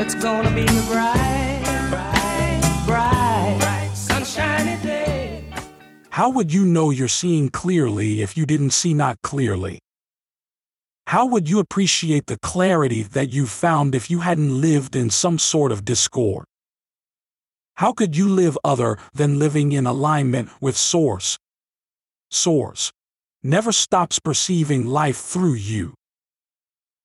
It's gonna be a bright, bright, bright, sunshiny day. How would you know you're seeing clearly if you didn't see not clearly? How would you appreciate the clarity that you found if you hadn't lived in some sort of discord? How could you live other than living in alignment with Source? Source never stops perceiving life through you.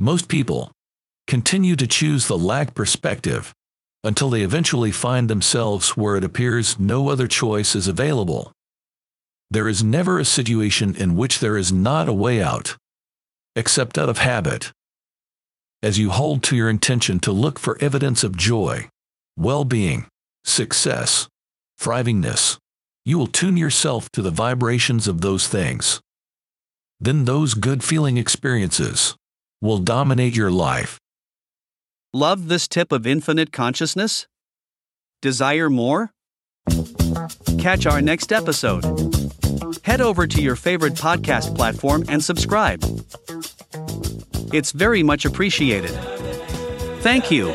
Most people continue to choose the lack perspective until they eventually find themselves where it appears no other choice is available. There is never a situation in which there is not a way out, except out of habit. As you hold to your intention to look for evidence of joy, well being, success, thrivingness, you will tune yourself to the vibrations of those things. Then those good feeling experiences will dominate your life. Love this tip of infinite consciousness? Desire more? Catch our next episode. Head over to your favorite podcast platform and subscribe. It's very much appreciated. Thank you.